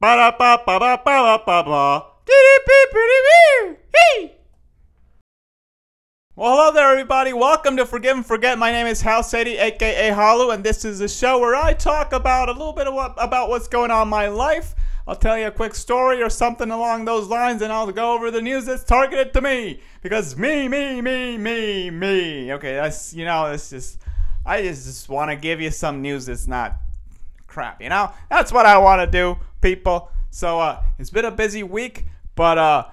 Ba da ba ba ba ba ba ba. Well, hello there, everybody. Welcome to Forgive and Forget. My name is Hal Sadie, aka Khalu, and this is a show where I talk about a little bit of what, about what's going on in my life. I'll tell you a quick story or something along those lines, and I'll go over the news that's targeted to me because me, me, me, me, me. Okay, that's you know, it's just I just, just want to give you some news that's not crap. You know, that's what I want to do, people. So uh, it's been a busy week, but uh,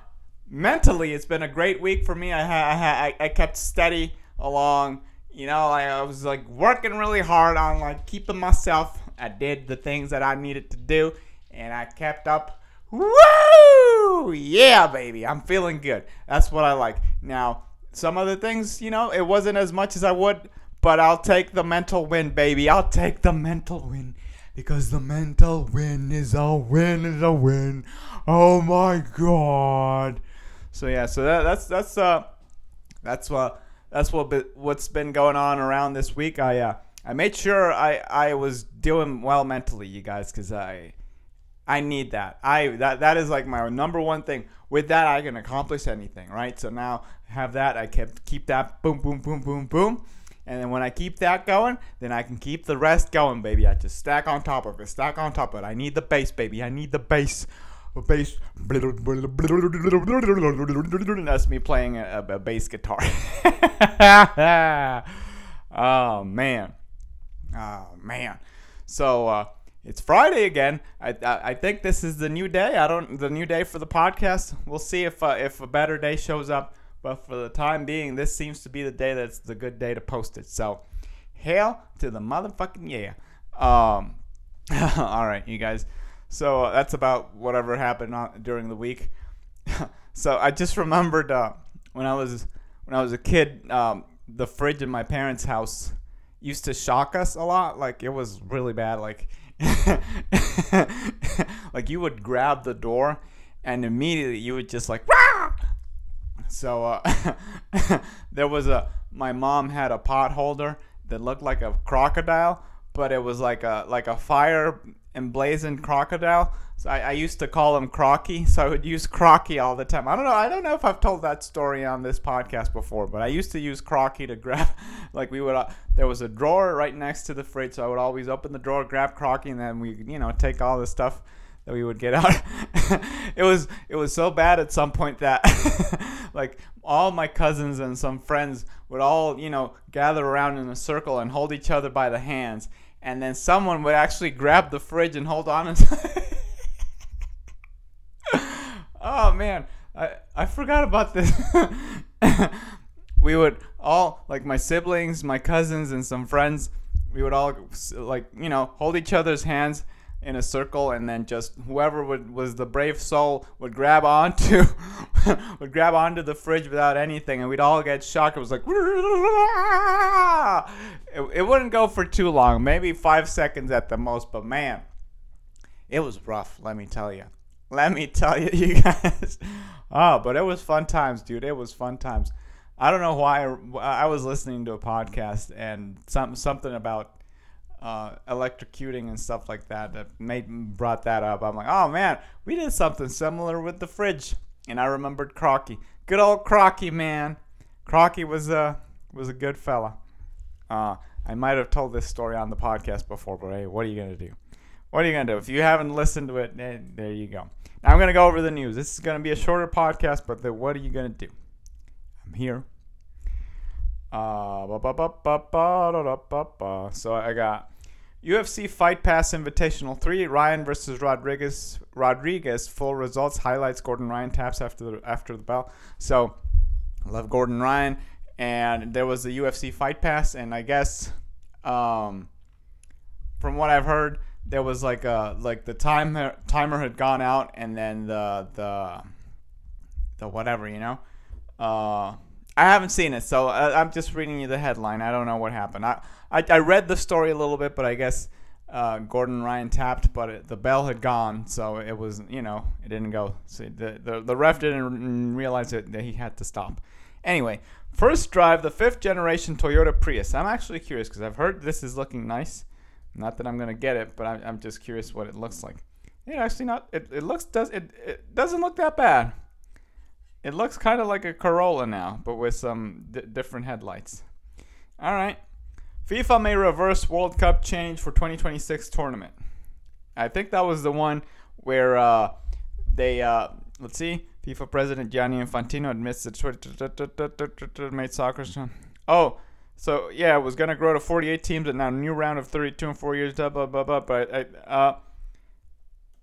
mentally it's been a great week for me. I ha- I, I kept steady along. You know, I, I was like working really hard on like keeping myself. I did the things that I needed to do, and I kept up. Woo! Yeah, baby, I'm feeling good. That's what I like. Now, some other things, you know, it wasn't as much as I would, but I'll take the mental win, baby. I'll take the mental win because the mental win is a win is a win. Oh my god. So yeah, so that, that's that's uh that's what that's what what's been going on around this week. I uh I made sure I I was doing well mentally, you guys, cuz I I need that. I that that is like my number one thing. With that I can accomplish anything, right? So now I have that. I kept keep that boom boom boom boom boom. And then when I keep that going, then I can keep the rest going, baby. I just stack on top of it, stack on top of it. I need the bass, baby. I need the bass. A bass. That's me playing a, a bass guitar. oh man. Oh man. So uh, it's Friday again. I, I, I think this is the new day. I don't the new day for the podcast. We'll see if uh, if a better day shows up. But for the time being, this seems to be the day that's the good day to post it. So, hail to the motherfucking yeah. Um, all right, you guys. So uh, that's about whatever happened on, during the week. so I just remembered uh, when I was when I was a kid, um, the fridge in my parents' house used to shock us a lot. Like it was really bad. Like like you would grab the door and immediately you would just like Rah! So uh, there was a my mom had a pot holder that looked like a crocodile but it was like a like a fire emblazoned crocodile so I, I used to call him crocky so i would use crocky all the time i don't know i don't know if i've told that story on this podcast before but i used to use crocky to grab like we would uh, there was a drawer right next to the fridge so i would always open the drawer grab crocky and then we you know take all the stuff that we would get out. it was it was so bad at some point that like all my cousins and some friends would all you know gather around in a circle and hold each other by the hands, and then someone would actually grab the fridge and hold on. And oh man, I I forgot about this. we would all like my siblings, my cousins, and some friends. We would all like you know hold each other's hands in a circle and then just whoever would was the brave soul would grab onto would grab onto the fridge without anything and we'd all get shocked. It was like it, it wouldn't go for too long maybe five seconds at the most but man it was rough let me tell you let me tell you you guys. Oh but it was fun times dude. It was fun times. I don't know why i, was listening to a podcast and some, something about uh, electrocuting and stuff like that that made brought that up. I'm like, oh man, we did something similar with the fridge, and I remembered Crocky. Good old Crocky, man. Crocky was a was a good fella. Uh, I might have told this story on the podcast before, but hey, what are you gonna do? What are you gonna do? If you haven't listened to it, eh, there you go. Now I'm gonna go over the news. This is gonna be a shorter podcast, but the, what are you gonna do? I'm here uh, so I got UFC Fight Pass Invitational 3, Ryan versus Rodriguez. Rodriguez full results highlights Gordon Ryan taps after the after the bell. So love Gordon Ryan and there was the UFC Fight Pass and I guess um, from what I've heard there was like a like the timer timer had gone out and then the the the whatever, you know. Uh I haven't seen it, so I, am just reading you the headline. I don't know what happened. I, I, I read the story a little bit, but I guess uh, Gordon Ryan tapped, but it, the bell had gone, so it was you know it didn't go. So the the, the ref didn't realize it, that he had to stop. Anyway, first drive the fifth generation Toyota Prius. I'm actually curious because I've heard this is looking nice. Not that I'm gonna get it, but I'm, I'm just curious what it looks like. It actually not. It, it looks does it, it doesn't look that bad. It looks kind of like a Corolla now, but with some d- different headlights. All right. FIFA may reverse World Cup change for 2026 tournament. I think that was the one where uh, they uh, let's see. FIFA President Gianni Infantino admits that made soccer. Oh, so yeah, it was gonna grow to 48 teams, and now new round of 32 in four years. Blah blah blah blah. But uh,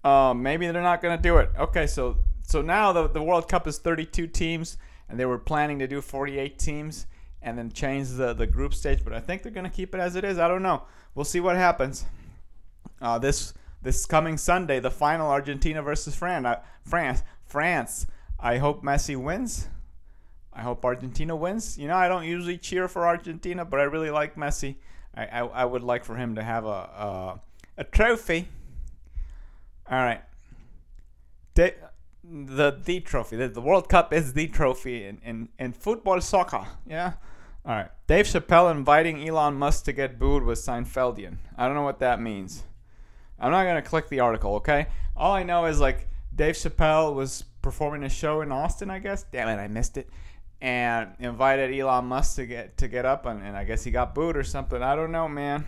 uh, maybe they're not gonna do it. Okay, so so now the the World Cup is 32 teams, and they were planning to do 48 teams and then change the the group stage. But I think they're gonna keep it as it is. I don't know. We'll see what happens. Uh, this this coming Sunday, the final Argentina versus France. Uh, France. France. I hope Messi wins. I hope Argentina wins. You know, I don't usually cheer for Argentina, but I really like Messi. I, I, I would like for him to have a a, a trophy. All right. De- the the trophy. The, the World Cup is the trophy in, in, in football soccer. Yeah. All right. Dave Chappelle inviting Elon Musk to get booed was Seinfeldian. I don't know what that means. I'm not gonna click the article. Okay. All I know is like Dave Chappelle was performing a show in Austin. I guess. Damn it, I missed it. And invited Elon Musk to get to get up, and, and I guess he got booed or something. I don't know, man.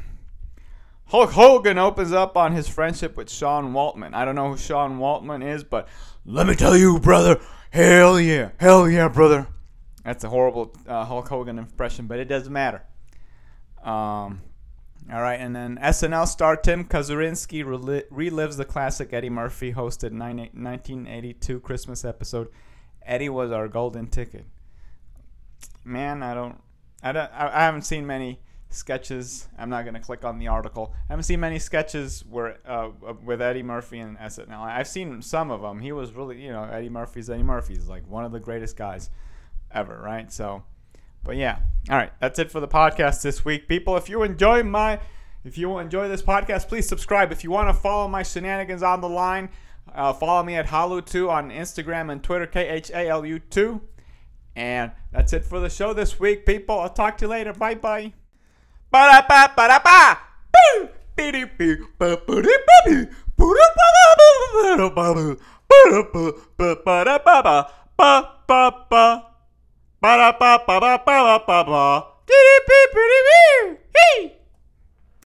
Hulk Hogan opens up on his friendship with Sean Waltman. I don't know who Sean Waltman is, but let me tell you, brother, hell yeah, hell yeah, brother. That's a horrible uh, Hulk Hogan impression, but it doesn't matter. Um, all right, and then SNL star Tim Kazurinsky rel- relives the classic Eddie Murphy hosted 1982 Christmas episode. Eddie was our golden ticket. Man, I don't, I don't, I haven't seen many sketches. I'm not gonna click on the article. I haven't seen many sketches where uh, with Eddie Murphy and SNL. I've seen some of them. He was really, you know, Eddie Murphy's Eddie Murphy's like one of the greatest guys ever, right? So, but yeah, all right, that's it for the podcast this week, people. If you enjoy my, if you enjoy this podcast, please subscribe. If you want to follow my shenanigans on the line, uh, follow me at Khalu2 on Instagram and Twitter, K H A L U 2. And that's it for the show this week, people. I'll talk to you later. Bye bye. Ba-da-ba, ba-da-ba. Boo! Be-de-be, ba-ba-de-ba-be. Ba-da-ba-ba-ba-ba-ba. Ba-da-ba-ba-ba-ba-ba. Ba-ba-ba. Ba-da-ba-ba-ba-ba-ba-ba. Dee-dee-dee-dee-dee. Hey!